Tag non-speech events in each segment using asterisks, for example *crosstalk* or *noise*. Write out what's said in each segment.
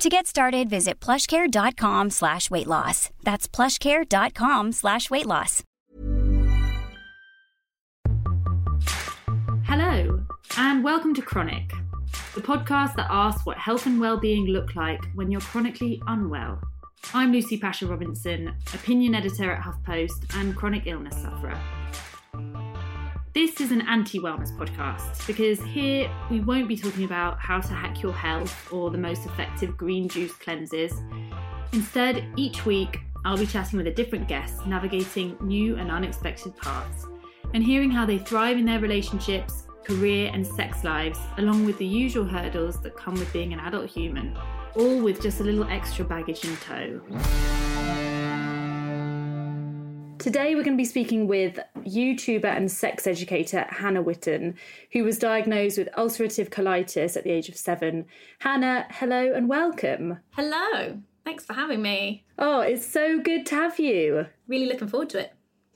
To get started, visit plushcare.com slash weight loss. That's plushcare.com slash weight loss. Hello, and welcome to Chronic, the podcast that asks what health and well-being look like when you're chronically unwell. I'm Lucy Pasha Robinson, opinion editor at HuffPost and chronic illness sufferer. This is an anti wellness podcast because here we won't be talking about how to hack your health or the most effective green juice cleanses. Instead, each week I'll be chatting with a different guest, navigating new and unexpected paths, and hearing how they thrive in their relationships, career, and sex lives, along with the usual hurdles that come with being an adult human, all with just a little extra baggage in tow. Today, we're going to be speaking with YouTuber and sex educator Hannah Witton, who was diagnosed with ulcerative colitis at the age of seven. Hannah, hello and welcome. Hello. Thanks for having me. Oh, it's so good to have you. Really looking forward to it.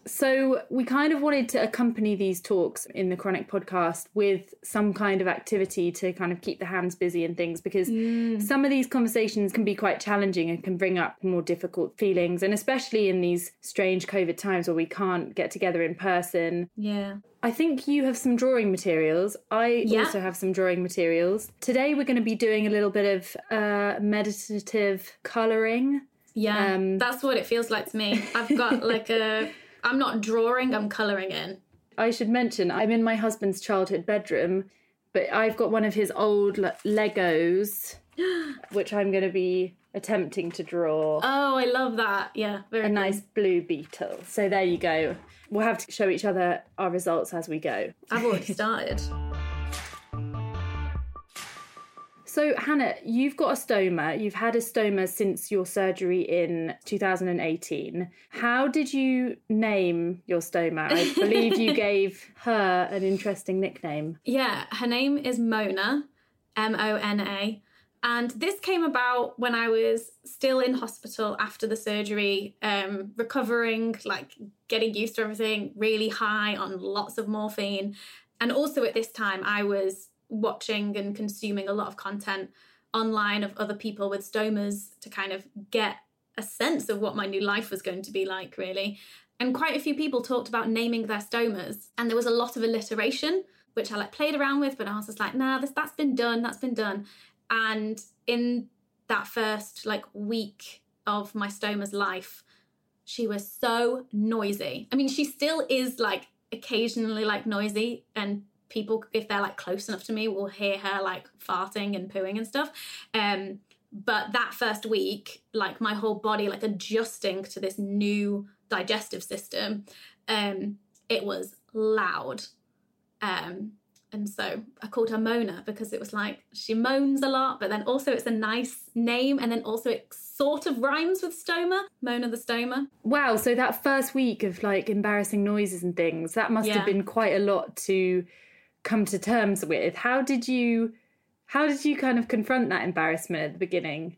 So, we kind of wanted to accompany these talks in the Chronic podcast with some kind of activity to kind of keep the hands busy and things because mm. some of these conversations can be quite challenging and can bring up more difficult feelings. And especially in these strange COVID times where we can't get together in person. Yeah. I think you have some drawing materials. I yeah. also have some drawing materials. Today, we're going to be doing a little bit of uh, meditative colouring. Yeah, um, that's what it feels like to me. I've got like a *laughs* I'm not drawing, I'm colouring in. I should mention, I'm in my husband's childhood bedroom, but I've got one of his old Legos, *gasps* which I'm going to be attempting to draw. Oh, I love that. Yeah, very a nice blue beetle. So there you go. We'll have to show each other our results as we go. I've already started. *laughs* So, Hannah, you've got a stoma. You've had a stoma since your surgery in 2018. How did you name your stoma? I *laughs* believe you gave her an interesting nickname. Yeah, her name is Mona, M O N A. And this came about when I was still in hospital after the surgery, um, recovering, like getting used to everything, really high on lots of morphine. And also at this time, I was watching and consuming a lot of content online of other people with stomas to kind of get a sense of what my new life was going to be like, really. And quite a few people talked about naming their stomas, and there was a lot of alliteration, which I like played around with, but I was just like, nah, this that's been done, that's been done. And in that first like week of my stoma's life, she was so noisy. I mean, she still is like occasionally like noisy and people if they're like close enough to me will hear her like farting and pooing and stuff um but that first week like my whole body like adjusting to this new digestive system um it was loud um and so I called her Mona because it was like she moans a lot, but then also it's a nice name, and then also it sort of rhymes with stoma, Mona the stoma. Wow, so that first week of like embarrassing noises and things, that must yeah. have been quite a lot to come to terms with. How did you how did you kind of confront that embarrassment at the beginning?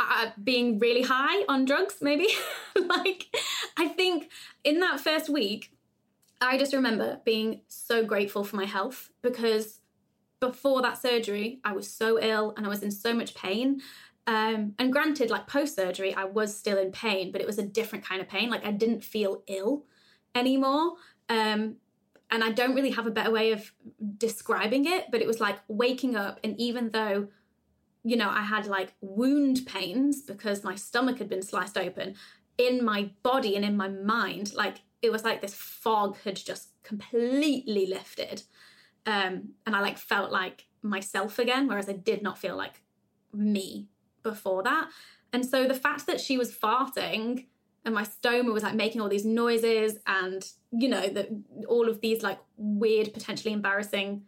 Uh, being really high on drugs, maybe. *laughs* like, I think in that first week, I just remember being so grateful for my health because before that surgery, I was so ill and I was in so much pain. Um, and granted, like post surgery, I was still in pain, but it was a different kind of pain. Like, I didn't feel ill anymore. Um, and I don't really have a better way of describing it, but it was like waking up, and even though, you know, I had like wound pains because my stomach had been sliced open, in my body and in my mind, like it was like this fog had just completely lifted. Um, and I like felt like myself again, whereas I did not feel like me before that. And so the fact that she was farting and my stoma was like making all these noises and you know that all of these like weird potentially embarrassing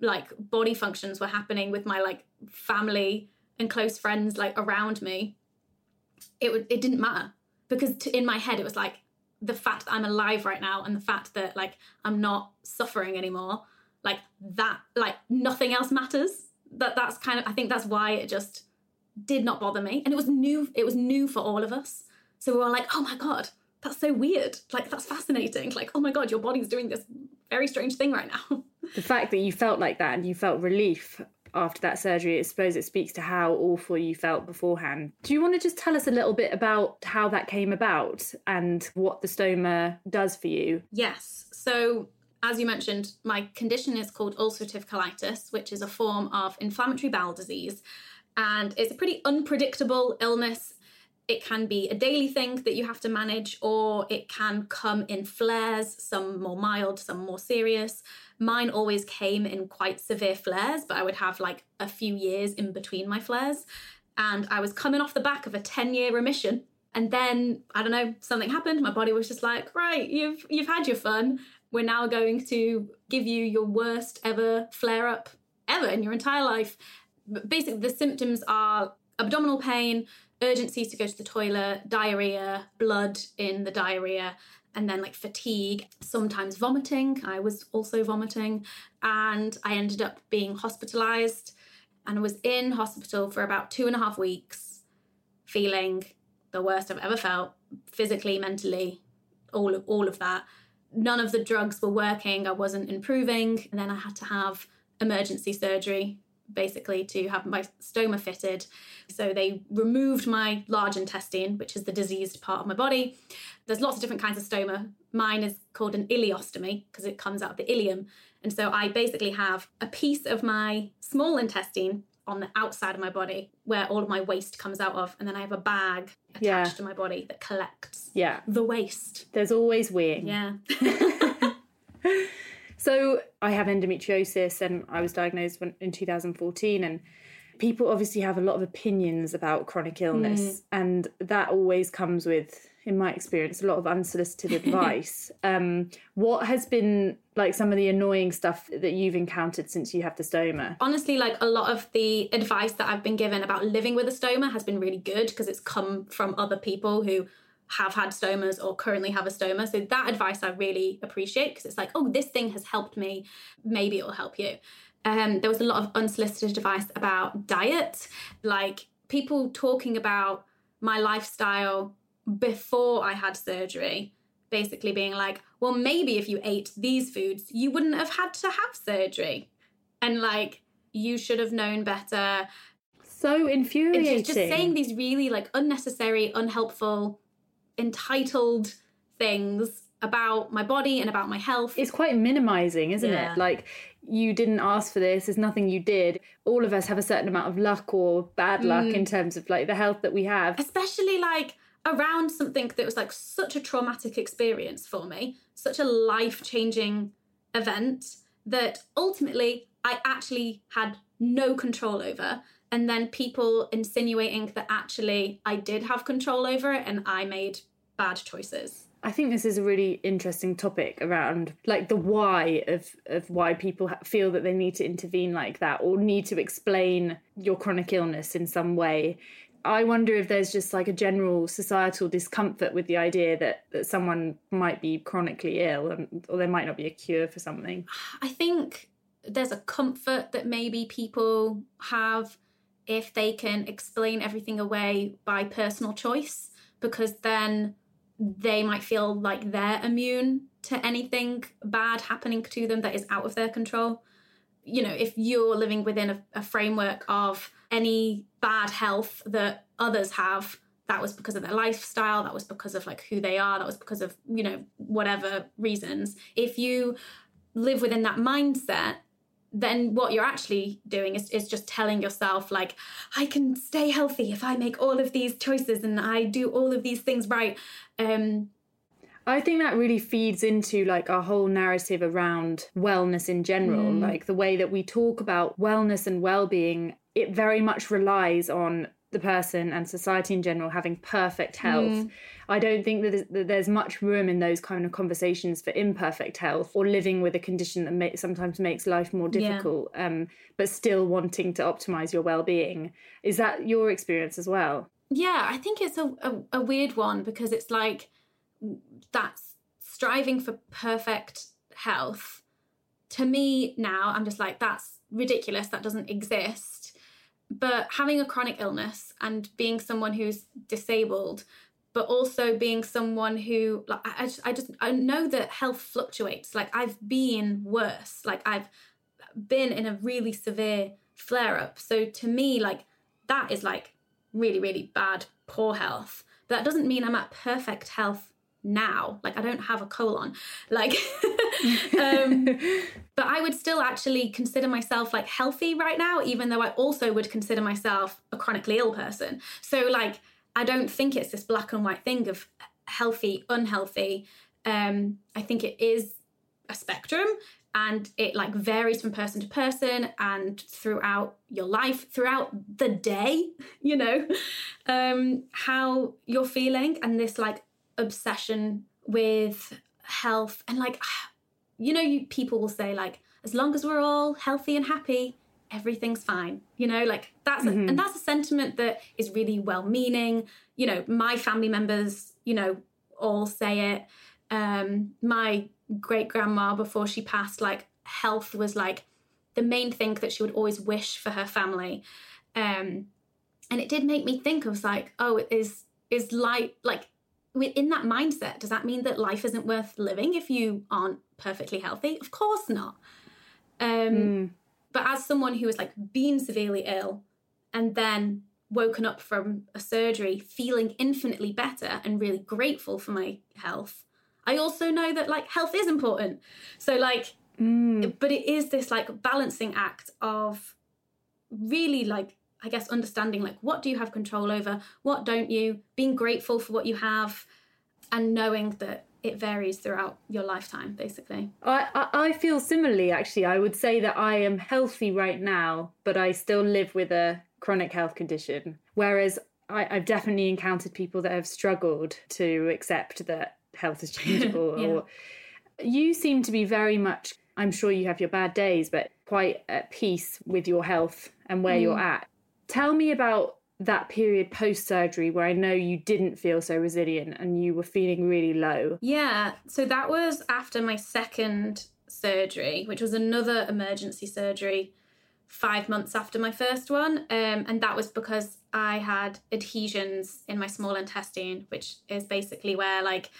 like body functions were happening with my like family and close friends like around me it would it didn't matter because in my head it was like the fact that I'm alive right now and the fact that like I'm not suffering anymore, like that, like nothing else matters. That that's kind of I think that's why it just did not bother me, and it was new. It was new for all of us. So we were like, oh my god, that's so weird. Like that's fascinating. Like oh my god, your body's doing this very strange thing right now. *laughs* The fact that you felt like that and you felt relief after that surgery, I suppose it speaks to how awful you felt beforehand. Do you want to just tell us a little bit about how that came about and what the stoma does for you? Yes. So as you mentioned, my condition is called ulcerative colitis, which is a form of inflammatory bowel disease. And it's a pretty unpredictable illness. It can be a daily thing that you have to manage, or it can come in flares, some more mild, some more serious. Mine always came in quite severe flares, but I would have like a few years in between my flares. And I was coming off the back of a 10 year remission. And then, I don't know, something happened. My body was just like, right, you've you've had your fun. We're now going to give you your worst ever flare up ever in your entire life. But basically, the symptoms are abdominal pain, urgency to go to the toilet, diarrhea, blood in the diarrhea, and then like fatigue, sometimes vomiting. I was also vomiting, and I ended up being hospitalized and was in hospital for about two and a half weeks, feeling the worst I've ever felt, physically, mentally, all of all of that. None of the drugs were working. I wasn't improving, and then I had to have emergency surgery basically to have my stoma fitted. So they removed my large intestine, which is the diseased part of my body. There's lots of different kinds of stoma. Mine is called an ileostomy because it comes out of the ileum. And so I basically have a piece of my small intestine on the outside of my body where all of my waste comes out of and then I have a bag attached Yeah. to my body that collects Yeah. the waste. There's always weighing. Yeah. *laughs* *laughs* So I have endometriosis and I was diagnosed when, in 2014 and people obviously have a lot of opinions about chronic illness and that always comes with in my experience a lot of unsolicited *laughs* advice. um, what has been like some of the annoying stuff that you've encountered since you have the stoma? honestly like a lot of the advice that i've been given about living with a stoma has been really good because it's come from other people who have had stomas or currently have a stoma. So that advice i really appreciate because it's like oh this thing has helped me. Maybe it'll help you. Um, there was a lot of unsolicited advice about diet. Like people talking about my lifestyle before i had surgery basically being like well maybe if you ate these foods you wouldn't have had to have surgery. And like you should have known better. So infuriating. it's just saying these really like unnecessary unhelpful entitled things about my body and about my health it's quite minimizing, isn't Yeah. it? Like you didn't ask for this, there's nothing you did. All of us have a certain amount of luck or bad luck Mm. in terms of like the health that we have. especially like around something that was like such a traumatic experience for me such a life-changing event that ultimately i actually had no control over and then people insinuating that actually i did have control over it and i made bad choices I think this is a really interesting topic around like the why of of why people feel that they need to intervene like that or need to explain your chronic illness in some way. I wonder if there's just like a general societal discomfort with the idea that, that someone might be chronically ill and, or there might not be a cure for something. I think there's a comfort that maybe people have if they can explain everything away by personal choice, because then they might feel like they're immune to anything bad happening to them that is out of their control. You know, if you're living within a, a framework of any bad health that others have, that was because of their lifestyle, that was because of like who they are, that was because of, you know, whatever reasons. If you live within that mindset, then what you're actually doing is, is just telling yourself, like, I can stay healthy if I make all of these choices and I do all of these things right. Um, I think that really feeds into like our whole narrative around wellness in general, like the way that we talk about wellness and well-being, it very much relies on the person and society in general having perfect health. I don't think that there's, that there's much room in those kind of conversations for imperfect health or living with a condition that may, sometimes makes life more difficult, um, but still wanting to optimize your well-being. Is that your experience as well? yeah, I think it's a, a, a weird one because it's like that's striving for perfect health to me now i'm just like that's ridiculous that doesn't exist but having a chronic illness and being someone who's disabled but also being someone who like I, just, I just i know that health fluctuates. Like i've been worse. Like i've been in a really severe flare up so to me like that is like really really bad poor health. But that doesn't mean i'm at perfect health now. Like i don't have a colon. Like *laughs* um, but i would still actually consider myself like healthy right now even though i also would consider myself a chronically ill person. So like i don't think it's this black and white thing of healthy unhealthy. Um, i think it is a spectrum and it like varies from person to person and throughout your life throughout the day *laughs* you know um how you're feeling and this like obsession with health and like *sighs* you know you people will say like as long as we're all healthy and happy everything's fine you know like that's mm-hmm. a, and that's a sentiment that is really well meaning you know my family members you know all say it. Um my great grandma before she passed like health was like the main thing that she would always wish for her family. Um and it did make me think of like oh is is life like within that mindset, does that mean that life isn't worth living if you aren't perfectly healthy? Of course not. Um, mm. But as someone who has like been severely ill and then woken up from a surgery feeling infinitely better and really grateful for my health, I also know that like health is important. So like, mm. but it is this like balancing act of really like I guess understanding like what do you have control over, what don't you, being grateful for what you have, and knowing that it varies throughout your lifetime, basically. I, I, feel similarly, actually. I would say that I am healthy right now, but I still live with a chronic health condition. Whereas I, I've definitely encountered people that have struggled to accept that health is *laughs* changeable. yeah. Or you seem to be very much. I'm sure you have your bad days, but quite at peace with your health and where mm. you're at. Tell me about that period post surgery where I know you didn't feel so resilient and you were feeling really low. Yeah, so that was after my second surgery, which was another emergency surgery five months after my first one. Um, and that was because I had adhesions in my small intestine, which is basically where like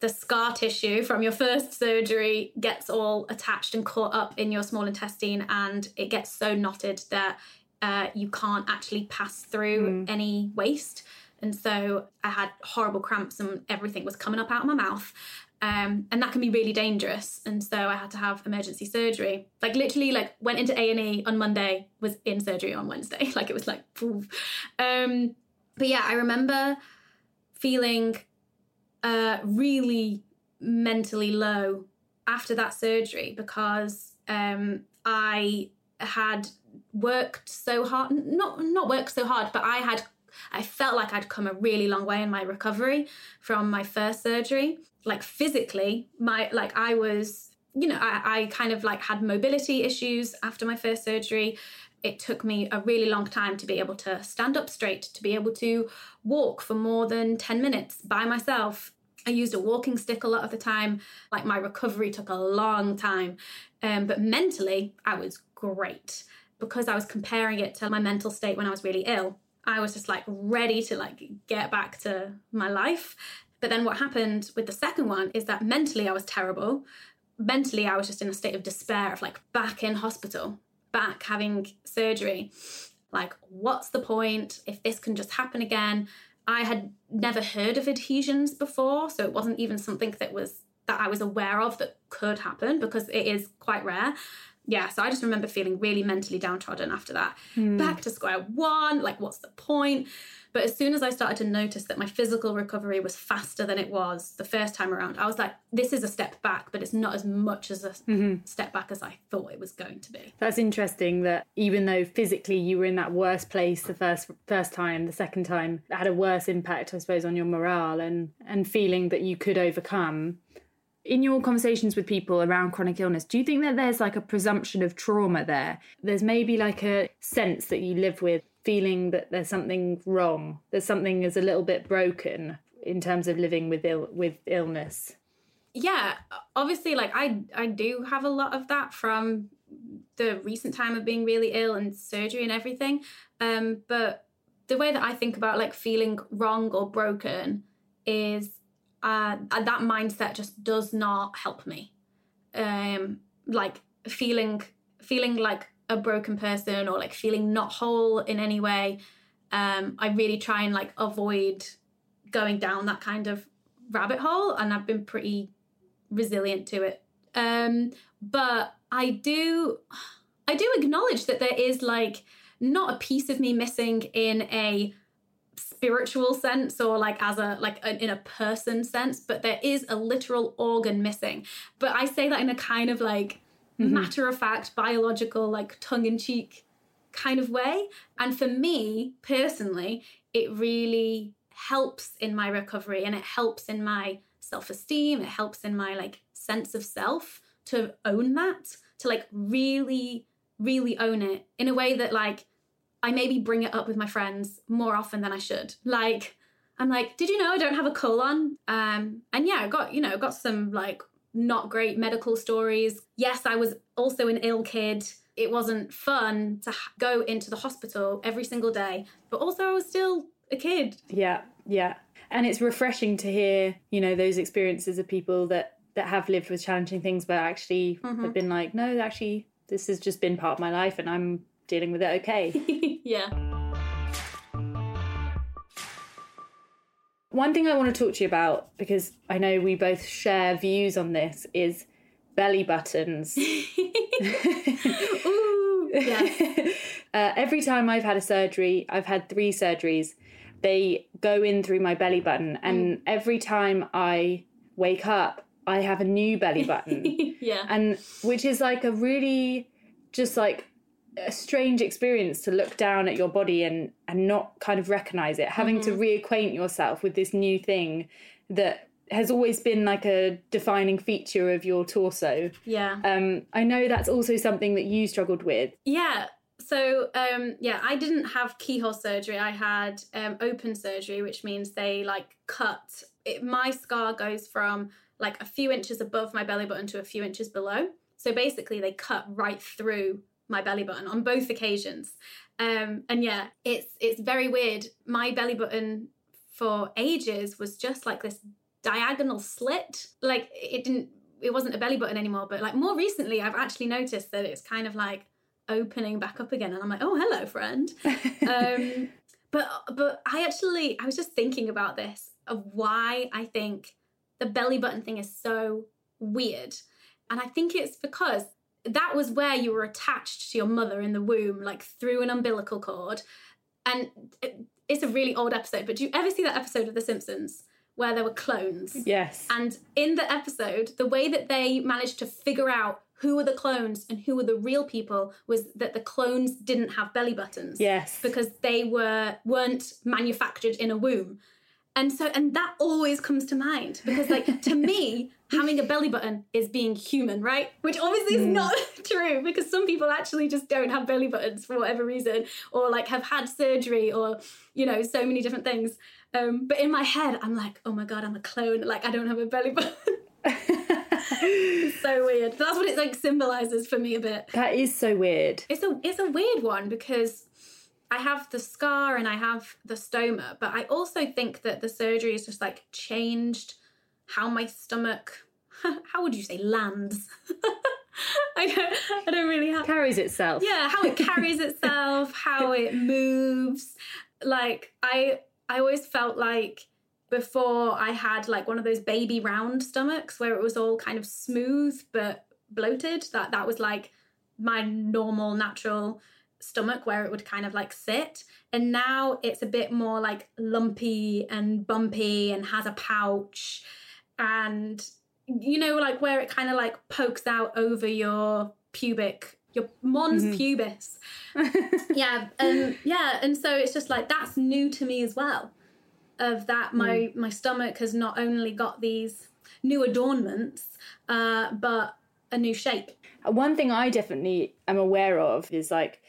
the scar tissue from your first surgery gets all attached and caught up in your small intestine and it gets so knotted that uh, you can't actually pass through mm. any waste. And so I had horrible cramps and everything was coming up out of my mouth. Um, and that can be really dangerous. And so I had to have emergency surgery. Like literally, like went into A and E on Monday, was in surgery on Wednesday. *laughs* Like it was like, um, but yeah, I remember feeling uh, really mentally low after that surgery because um, I had worked so hard not not worked so hard but i had i felt like i'd come a really long way in my recovery from my first surgery like physically my like i was you know I, I kind of like had mobility issues after my first surgery it took me a really long time to be able to stand up straight to be able to walk for more than 10 minutes by myself I used a walking stick a lot of the time. Like my recovery took a long time. Um, but mentally, I was great because I was comparing it to my mental state when I was really ill, I was just like ready to like get back to my life. But then what happened with the second one is that mentally I was terrible. Mentally I was just in a state of despair of like back in hospital, back having surgery. Like what's the point if this can just happen again? I had never heard of adhesions before, so it wasn't even something that was that I was aware of that could happen because it is quite rare yeah, so I just remember feeling really mentally downtrodden after that. Mm. Back to square one, like, what's the point? But as soon as I started to notice that my physical recovery was faster than it was the first time around, I was like, this is a step back, but it's not as much as a mm-hmm. step back as I thought it was going to be. That's interesting that even though physically you were in that worst place the first first time, the second time had a worse impact, I suppose, on your morale and and feeling that you could overcome in your conversations with people around chronic illness, do you think that there's like a presumption of trauma there? There's maybe like a sense that you live with feeling that there's something wrong, that something is a little bit broken. in terms of living with Ill- with illness? Yeah, obviously, like I I do have a lot of that from the recent time of being really ill and surgery and everything. Um, but the way that I think about like feeling wrong or broken is uh, that mindset just does not help me. Um, like feeling feeling like a broken person or like feeling not whole in any way. Um, I really try and like avoid going down that kind of rabbit hole, and I've been pretty resilient to it. Um, but I do, I do acknowledge that there is like not a piece of me missing in a spiritual sense or like as a like in a person sense but there is a literal organ missing. But i say that in a kind of like mm-hmm. matter of fact biological like tongue in cheek kind of way. And for me personally it really helps in my recovery and it helps in my self-esteem. It helps in my like sense of self to own that to like really really own it in a way that like I maybe bring it up with my friends more often than I should. Like I'm like, did you know I don't have a colon? Um, and yeah, I got you know got some like not great medical stories. Yes, I was also an ill kid. It wasn't fun to go into the hospital every single day, but also I was still a kid. Yeah, yeah. And it's refreshing to hear, you know, those experiences of people that that have lived with challenging things but actually mm-hmm. have been like, no, actually this has just been part of my life and I'm dealing with it okay. *laughs* yeah. One thing I want to talk to you about, because I know we both share views on this, is belly buttons. *laughs* Ooh, yes. *laughs* uh, every time I've had a surgery, I've had three surgeries, they go in through my belly button. And mm. every time I wake up, I have a new belly button. yeah. And which is like a really just like a strange experience to look down at your body and and not kind of recognize it. Having mm-hmm. to reacquaint yourself with this new thing that has always been like a defining feature of your torso. Yeah. Um i know that's also something that you struggled with. Yeah. So um yeah i didn't have keyhole surgery. I had um open surgery which means they like cut it, my scar goes from like a few inches above my belly button to a few inches below. So basically they cut right through my belly button on both occasions. Um, and yeah, it's it's very weird. My belly button for ages was just like this diagonal slit. Like it didn't it wasn't a belly button anymore, but like more recently I've actually noticed that it's kind of like opening back up again and I'm like, "Oh, hello, friend." *laughs* um, but but I actually I was just thinking about this of why I think the belly button thing is so weird. And I think it's because that was where you were attached to your mother in the womb, like through an umbilical cord. And it, it's a really old episode, but do you ever see that episode of The Simpsons where there were clones? Yes. And in the episode, the way that they managed to figure out who were the clones and who were the real people was that the clones didn't have belly buttons. Yes. Because they were weren't manufactured in a womb. And so and that always comes to mind because like to *laughs* me having a belly button is being human, right? Which obviously is mm. not *laughs* true because some people actually just don't have belly buttons for whatever reason, or like have had surgery, or you know, so many different things. Um, but in my head, I'm like, oh my god, I'm a clone. Like I don't have a belly button. *laughs* it's so weird. That's what it like symbolizes for me a bit. That is so weird. It's a it's a weird one because I have the scar and I have the stoma, but I also think that the surgery has just like changed how my stomach *laughs* how would you say lands *laughs* I don't I don't really have carries itself. Yeah, how it carries itself, *laughs* how it moves. Like I I always felt like before I had like one of those baby round stomachs where it was all kind of smooth but bloated. That that was like my normal natural stomach where it would kind of like sit. And now it's a bit more like lumpy and bumpy and has a pouch and you know like where it kind of like pokes out over your pubic your mons mm-hmm. pubis *laughs* yeah and yeah and so it's just like that's new to me as well of that my mm. my stomach has not only got these new adornments uh but a new shape one thing i definitely am aware of is like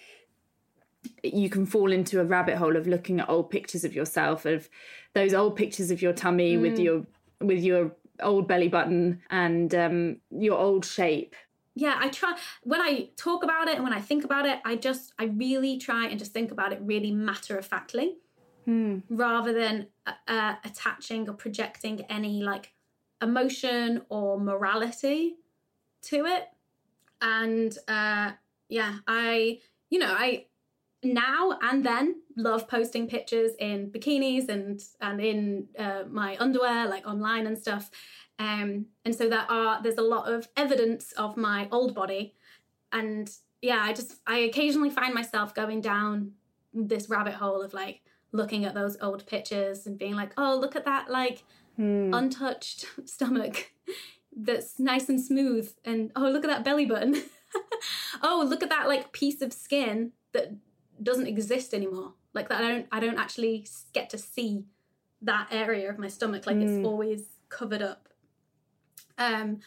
you can fall into a rabbit hole of looking at old pictures of yourself of those old pictures of your tummy with your with your old belly button and um, your old shape. Yeah i try when i talk about it and when i think about it i just i really try and just think about it really matter of factly. Rather than uh, uh, attaching or projecting any like emotion or morality to it. And uh yeah i you know i now and then love posting pictures in bikinis and and in uh, my underwear like online and stuff. Um and so there are there's a lot of evidence of my old body. And yeah i just i occasionally find myself going down this rabbit hole of like looking at those old pictures and being like oh look at that like untouched *laughs* stomach that's nice and smooth and oh look at that belly button. *laughs* Oh look at that like piece of skin that doesn't exist anymore. Like that i don't i don't actually get to see that area of my stomach. Like it's hmm. always covered up. Um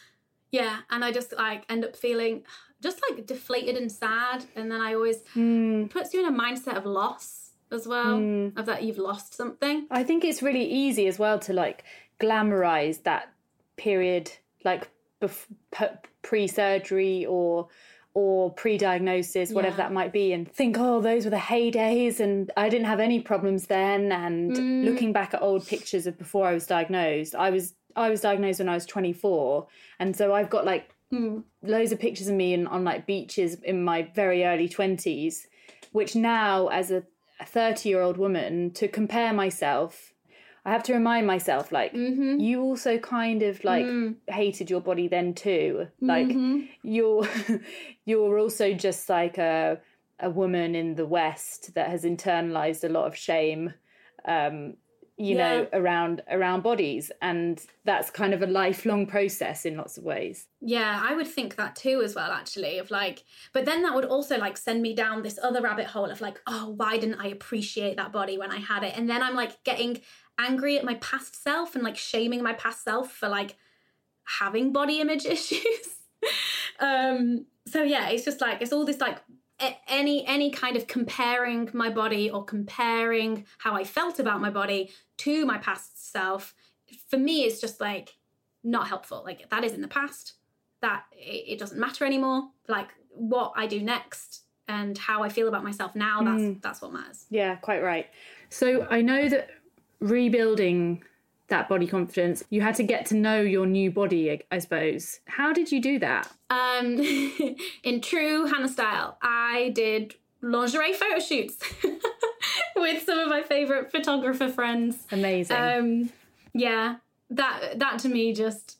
yeah and i just like end up feeling just like deflated and sad. And then i always hmm. puts you in a mindset of loss as well hmm. of that you've lost something. I think it's really easy as well to like glamorize that period, like bef- pre-surgery or or pre-diagnosis, whatever Yeah. that might be, and think, oh, those were the heydays, and I didn't have any problems then. And mm. looking back at old pictures of before I was diagnosed, I was I was diagnosed when I was 24, and so I've got like mm. loads of pictures of me in, on like beaches in my very early 20s, which now as a 30 year old woman to compare myself I have to remind myself, like, mm-hmm. you also kind of like mm. hated your body then too. Like, mm-hmm. you're *laughs* you're also just like a a woman in the West that has internalized a lot of shame, um, you know, around around bodies, and that's kind of a lifelong process in lots of ways. Yeah, I would think that too as well, actually. Of like, but then that would also like send me down this other rabbit hole of like, oh, why didn't I appreciate that body when I had it? And then I'm like getting angry at my past self and like shaming my past self for like having body image *laughs* issues. um, so yeah, it's just like it's all this like any any kind of comparing my body or comparing how I felt about my body to my past self. For me, it's just like not helpful. Like that is in the past that it, it doesn't matter anymore. Like what I do next and how I feel about myself now, that's that's what matters. Yeah, quite right. So I know that rebuilding that body confidence, you had to get to know your new body, I- suppose. How did you do that? Um, *laughs* in true Hannah style, I did lingerie photo shoots *laughs* with some of my favorite photographer friends. Amazing. Um, yeah, that that to me just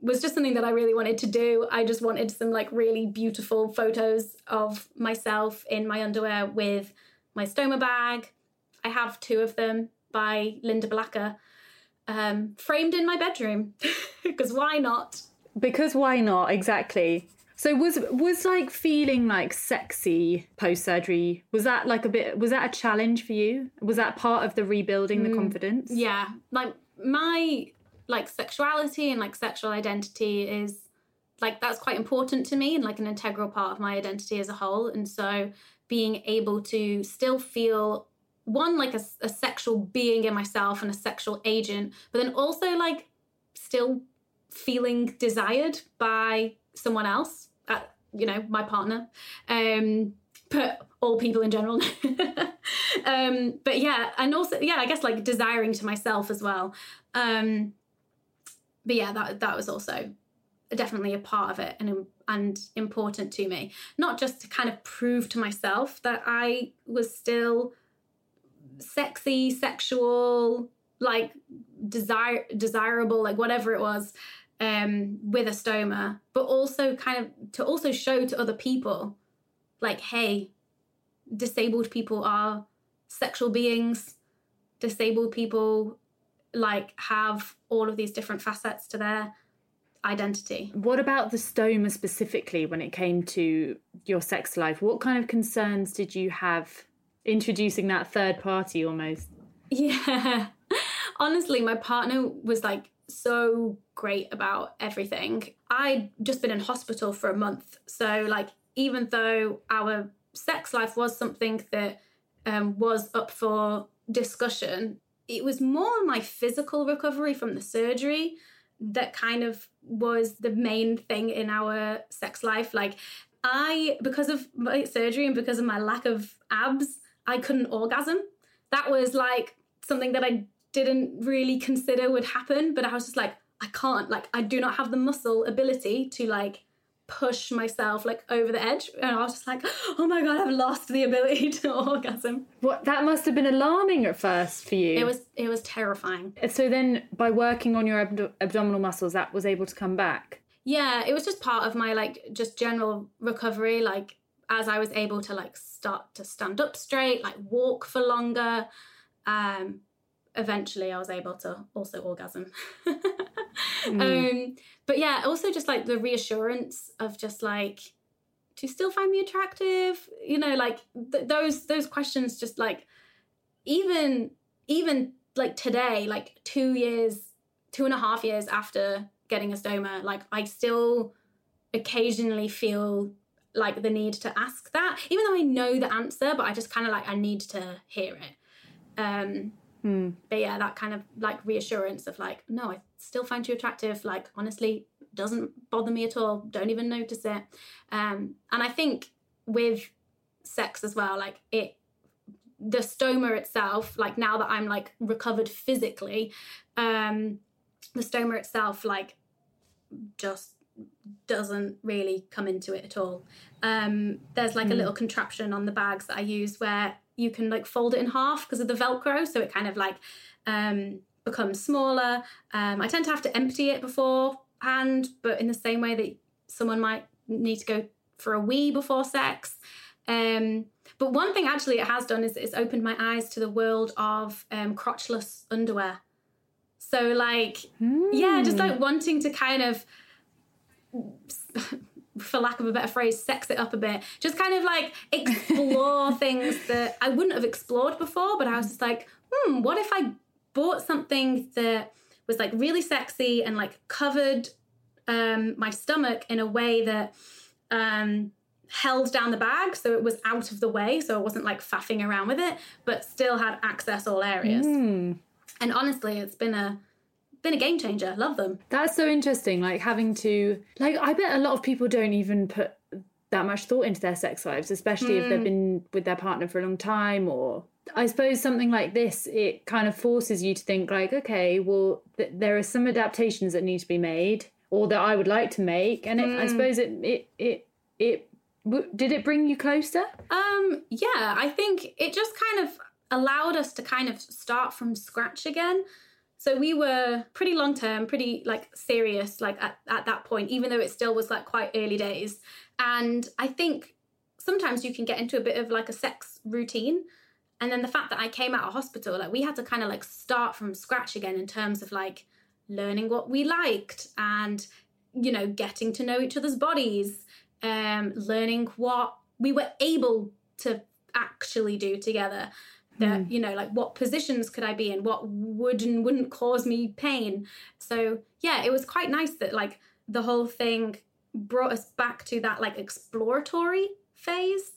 was just something that I really wanted to do. I just wanted some like really beautiful photos of myself in my underwear with my stoma bag. I have two of them by Linda Blacker, um, framed in my bedroom *laughs* because why not? because why not? Exactly. So was was like feeling like sexy post surgery? Was that like a bit? Was that a challenge for you? Was that part of the rebuilding the confidence? Yeah, like my like sexuality and like sexual identity is like that's quite important to me and like an integral part of my identity as a whole. And so being able to still feel one like a, a sexual being in myself and a sexual agent, but then also like still feeling desired by someone else, uh, you know, my partner. Um, but all people in general. *laughs* um, but yeah, and also yeah, I guess like desiring to myself as well. Um, but yeah, that that was also definitely a part of it and and important to me. Not just to kind of prove to myself that I was still sexy, sexual, like desire desirable, like whatever it was, um, with a stoma, but also kind of to also show to other people, like, hey, disabled people are sexual beings. Disabled people like have all of these different facets to their identity. What about the stoma specifically when it came to your sex life? What kind of concerns did you have introducing that third party almost? Yeah. *laughs* Honestly, my partner was like so great about everything. I'd just been in hospital for a month. So, like, even though our sex life was something that um, was up for discussion, it was more my physical recovery from the surgery that kind of was the main thing in our sex life. Like, I, because of my surgery and because of my lack of abs, I couldn't orgasm. That was like something that I didn't really consider would happen, but I was just like, I can't, like, I do not have the muscle ability to like push myself like over the edge and I was just like oh my god I've lost the ability *laughs* to orgasm What that must have been alarming at first for you. it was it was terrifying So then, by working on your abdo- abdominal muscles, that was able to come back. yeah it was just part of my like just general recovery like as I was able to like start to stand up straight like walk for longer um eventually I was able to also orgasm. *laughs* Um but yeah also just like the reassurance of just like do you still find me attractive? You know like th- those those questions just like even even like today like two years two and a half years after getting a stoma like i still occasionally feel like the need to ask that. Even though i know the answer but i just kind of like i need to hear it. Um but yeah that kind of like reassurance of like no i still find you attractive. Like honestly doesn't bother me at all. Don't even notice it. Um and i think with sex as well like it the stoma itself like now that i'm like recovered physically um the stoma itself like just doesn't really come into it at all. Um there's like a little contraption on the bags that i use where you can like fold it in half because of the velcro so it kind of like um becomes smaller. Um i tend to have to empty it beforehand but in the same way that someone might need to go for a wee before sex. Um but one thing actually it has done is it's opened my eyes to the world of um crotchless underwear. So like yeah just like wanting to kind of *laughs* for lack of a better phrase, sex it up a bit. Just kind of like explore *laughs* things that I wouldn't have explored before, but I was just like, hmm, what if I bought something that was like really sexy and like covered um, my stomach in a way that um, held down the bag so it was out of the way, so it wasn't like faffing around with it, but still had access all areas. And honestly, it's been a been a game changer. Love them. That's so interesting. Like having to, like, I bet a lot of people don't even put that much thought into their sex lives, especially if they've been with their partner for a long time. Or I suppose something like this, it kind of forces you to think, like, okay, well, th- there are some adaptations that need to be made, or that I would like to make, and it, I suppose it, it, it, it. w- Did it bring you closer? Um, yeah, I think it just kind of allowed us to kind of start from scratch again. So we were pretty long term, pretty like serious, like at, at that point, even though it still was like quite early days. And I think sometimes you can get into a bit of like a sex routine. And then the fact that I came out of hospital, like we had to kind of like start from scratch again in terms of like learning what we liked and, you know, getting to know each other's bodies, um, learning what we were able to actually do together that you know like what positions could i be in? What would and wouldn't cause me pain? So yeah it was quite nice that like the whole thing brought us back to that like exploratory phase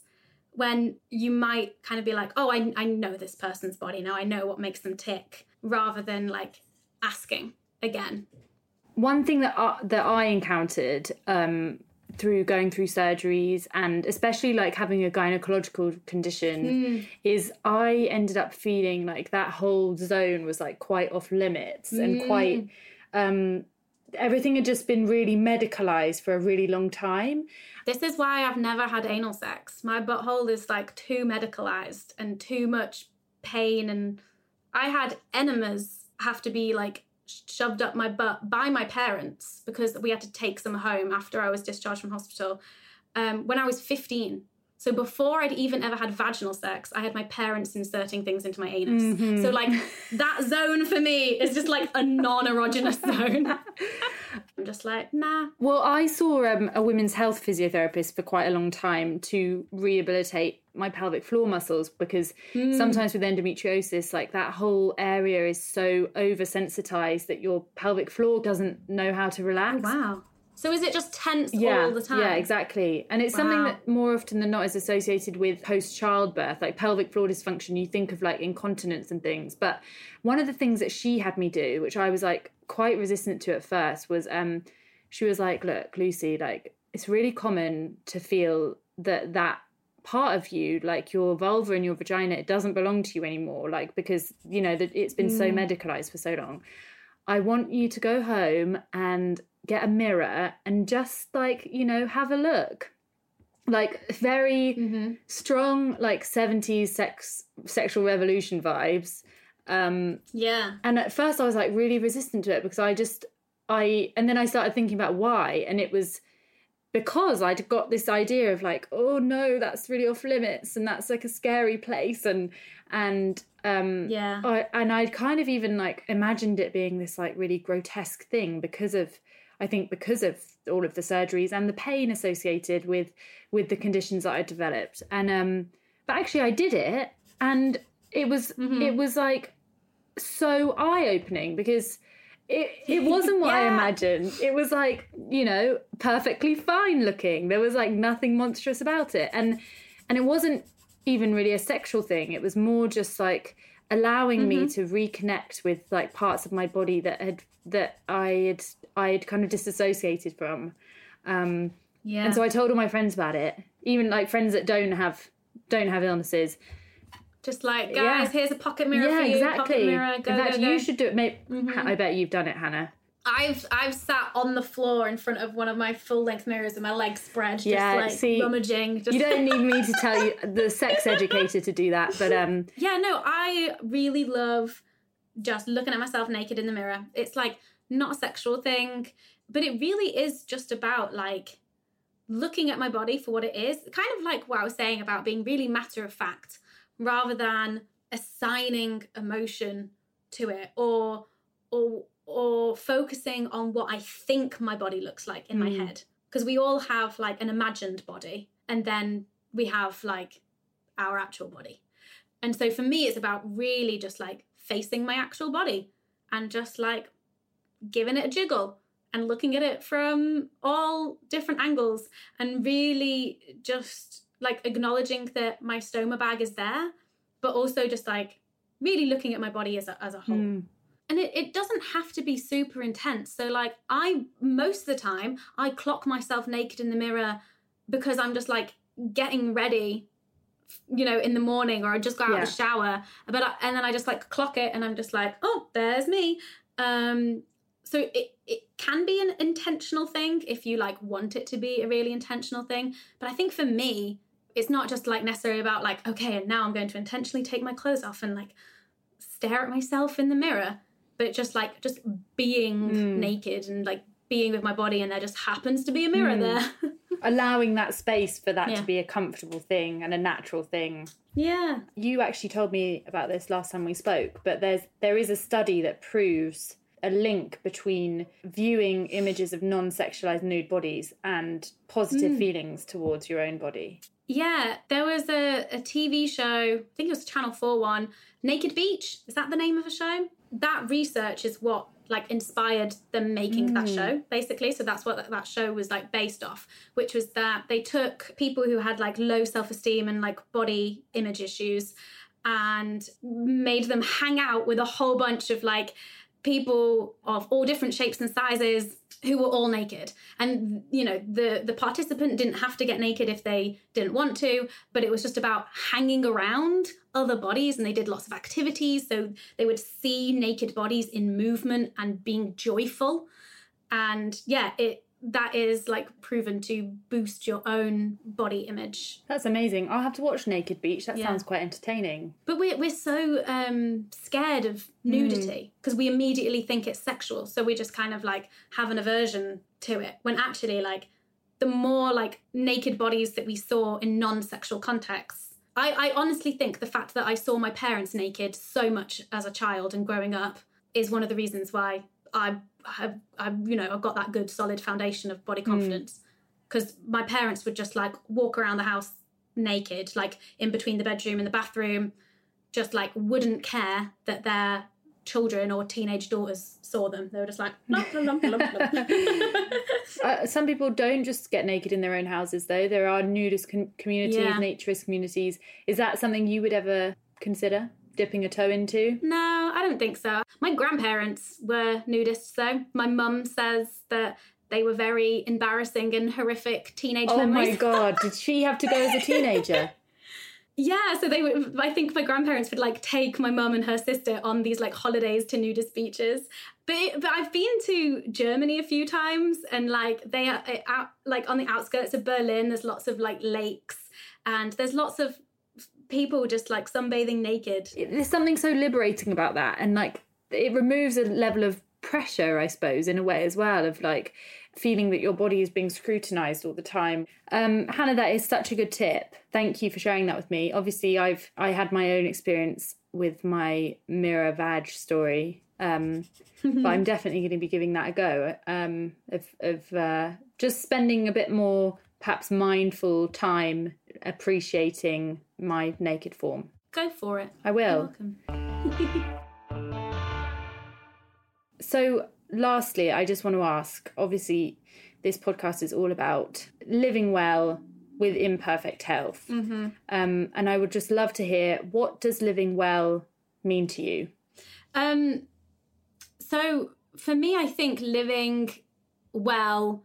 when you might kind of be like oh i, I know this person's body now. I know what makes them tick rather than like asking again. One thing that I, that I encountered um, through going through surgeries and especially like having a gynecological condition is I ended up feeling like that whole zone was like quite off limits and quite um, everything had just been really medicalized for a really long time. This is why I've never had anal sex. My butthole is like too medicalized and too much pain. And I had enemas have to be like shoved up my butt by my parents because we had to take some home after I was discharged from hospital um, when I was 15. So before I'd even ever had vaginal sex, I had my parents inserting things into my anus. So like that zone for me is just like a non-erogenous *laughs* zone. I'm just like, nah. Well, I saw um, a women's health physiotherapist for quite a long time to rehabilitate my pelvic floor muscles because sometimes with endometriosis, like that whole area is so oversensitized that your pelvic floor doesn't know how to relax. Wow. So is it just tense yeah, all the time? Yeah, exactly. And it's something that more often than not is associated with post childbirth, like pelvic floor dysfunction. You think of like incontinence and things. But one of the things that she had me do, which I was like quite resistant to at first, was um she was like, Look, Lucy, like it's really common to feel that that part of you like your vulva and your vagina it doesn't belong to you anymore like because you know that it's been so medicalized for so long I want you to go home and get a mirror and just like, you know, have a look. Like very strong like 70s sex sexual revolution vibes. Um Yeah. and at first I was like really resistant to it because I just I and then I started thinking about why and it was because I'd got this idea of like oh no that's really off limits and that's like a scary place and and um Yeah. I, and I'd kind of even like imagined it being this like really grotesque thing because of I think because of all of the surgeries and the pain associated with with the conditions that I developed and um but actually I did it and it was it was like so eye opening because it it *laughs* wasn't what I imagined. It was like, you know, perfectly fine looking. There was like nothing monstrous about it. And and it wasn't even really a sexual thing. It was more just like allowing me to reconnect with like parts of my body that had that I had I had kind of disassociated from. Um Yeah. and so I told all my friends about it. Even like friends that don't have don't have illnesses. just like, guys, Yeah. here's a pocket mirror yeah, for you. Pocket exactly. mirror, go, fact, go, go. you should do it. Maybe, I bet you've done it, Hannah. I've I've sat on the floor in front of one of my full length mirrors and my legs spread, just Yeah, like see, rummaging. Just You don't *laughs* need me to tell you the sex educator to do that, but um, Yeah, no, I really love just looking at myself naked in the mirror. It's like not a sexual thing, but it really is just about like looking at my body for what it is. Kind of like what I was saying about being really matter of fact rather than assigning emotion to it or or or focusing on what I think my body looks like in my Mm. head. Because we all have like an imagined body and then we have like our actual body. And so for me, it's about really just like facing my actual body and just like giving it a jiggle and looking at it from all different angles and really just like acknowledging that my stoma bag is there, but also just like really looking at my body as a, as a whole. hmm. And it, it doesn't have to be super intense. So, like, I, most of the time, I clock myself naked in the mirror because I'm just like getting ready, you know, in the morning or I just go out Yeah. of the shower. But, I, and then I just like clock it and I'm just like, oh, there's me. Um, so it, it can be an intentional thing if you like want it to be a really intentional thing. But I think for me, it's not just like necessarily about like, okay, and now I'm going to intentionally take my clothes off and like stare at myself in the mirror but just like just being Mm. naked and like being with my body and there just happens to be a mirror Mm. there *laughs* allowing that space for that Yeah. to be a comfortable thing and a natural thing. yeah You actually told me about this last time we spoke, but there's there is a study that proves a link between viewing images of non-sexualized nude bodies and positive feelings towards your own body. yeah there was a, a tv show i think it was channel 4 one naked beach is that the name of a show that research is what like inspired them making that mm. show basically. So that's what that, that show was like based off which was that they took people who had like low self-esteem and like body image issues and made them hang out with a whole bunch of like people of all different shapes and sizes who were all naked. And you know the the participant didn't have to get naked if they didn't want to but it was just about hanging around other bodies and they did lots of activities. So they would see naked bodies in movement and being joyful. And yeah it that is like proven to boost your own body image That's amazing. I'll have to watch Naked Beach. That Yeah. sounds quite entertaining. But we're, we're so um, scared of nudity because we immediately think it's sexual. So we just kind of like have an aversion to it. When actually, like, the more like naked bodies that we saw in non sexual contexts, I, I honestly think the fact that I saw my parents naked so much as a child and growing up is one of the reasons why I have, I, you know, I've got that good solid foundation of body confidence. Because my parents would just like walk around the house naked, like in between the bedroom and the bathroom, just like wouldn't care that their children or teenage daughters saw them. They were just like, lump, lump, lump. Uh, some people don't just get naked in their own houses, though. There are nudist com- communities, Yeah. naturist communities. Is that something you would ever consider dipping a toe into? No, I don't think so. My grandparents were nudists, though. My mum says that they were very embarrassing and horrific teenage Oh memories. my *laughs* god, did she have to go as a teenager? Yeah, so they would. I think my grandparents would like take my mum and her sister on these like holidays to nudist beaches. But but I've been to Germany a few times, and like they are uh, out like on the outskirts of Berlin. There's lots of like lakes, and there's lots of people just like sunbathing naked. There's something so liberating about that, and like it removes a level of pressure, I suppose, in a way as well, of like feeling that your body is being scrutinized all the time. Um, Hannah, that is such a good tip. Thank you for sharing that with me. Obviously, I've I had my own experience with my mirror vag story. Um, *laughs* but I'm definitely going to be giving that a go. Um, of of uh, just spending a bit more, perhaps mindful time appreciating my naked form. Go for it. I You're will. welcome. *laughs* So, lastly, I just want to ask obviously, this podcast is all about living well with imperfect health. Mm-hmm. Um, and I would just love to hear what does living well mean to you? Um, so for me, I think living well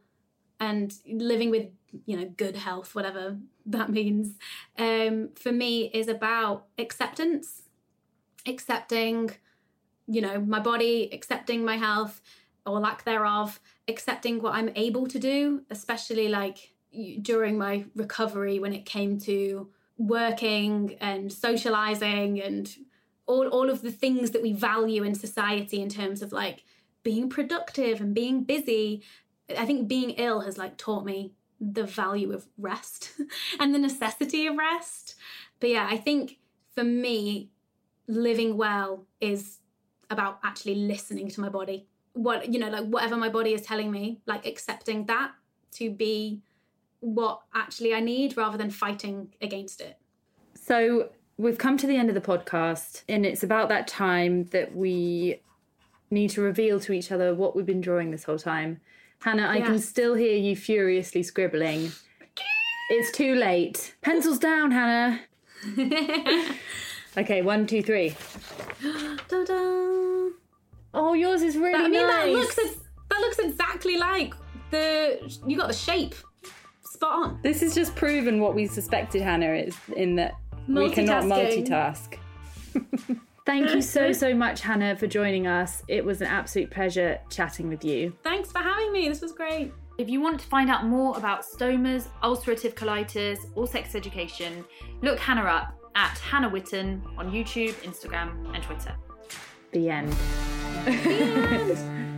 and living with you know good health, whatever *laughs* that means, um, for me is about acceptance, accepting, you know, my body, accepting my health or lack thereof, accepting what I'm able to do, especially like during my recovery when it came to working and socializing and all all of the things that we value in society in terms of like being productive and being busy. I think being ill has like taught me the value of rest *laughs* and the necessity of rest. But yeah i think for me living well is about actually listening to my body. What you know like whatever my body is telling me like accepting that to be what actually i need rather than fighting against it. So, we've come to the end of the podcast, and it's about that time that we need to reveal to each other what we've been drawing this whole time. Hannah, I can still hear you furiously scribbling. It's too late. Pencils down, Hannah. *laughs* Okay, one, two, three. Ta-da! Oh, yours is really I mean, nice. that looks that looks exactly like the you got the shape spot on. This has just proven what we suspected, Hannah, is in that we cannot multitask. *laughs* Thank you so, *laughs* so much, Hannah, for joining us. It was an absolute pleasure chatting with you. Thanks for having me. This was great. If you want to find out more about stomas, ulcerative colitis, or sex education, look Hannah up at Hannah Witton on YouTube, Instagram, and Twitter. The end. *laughs*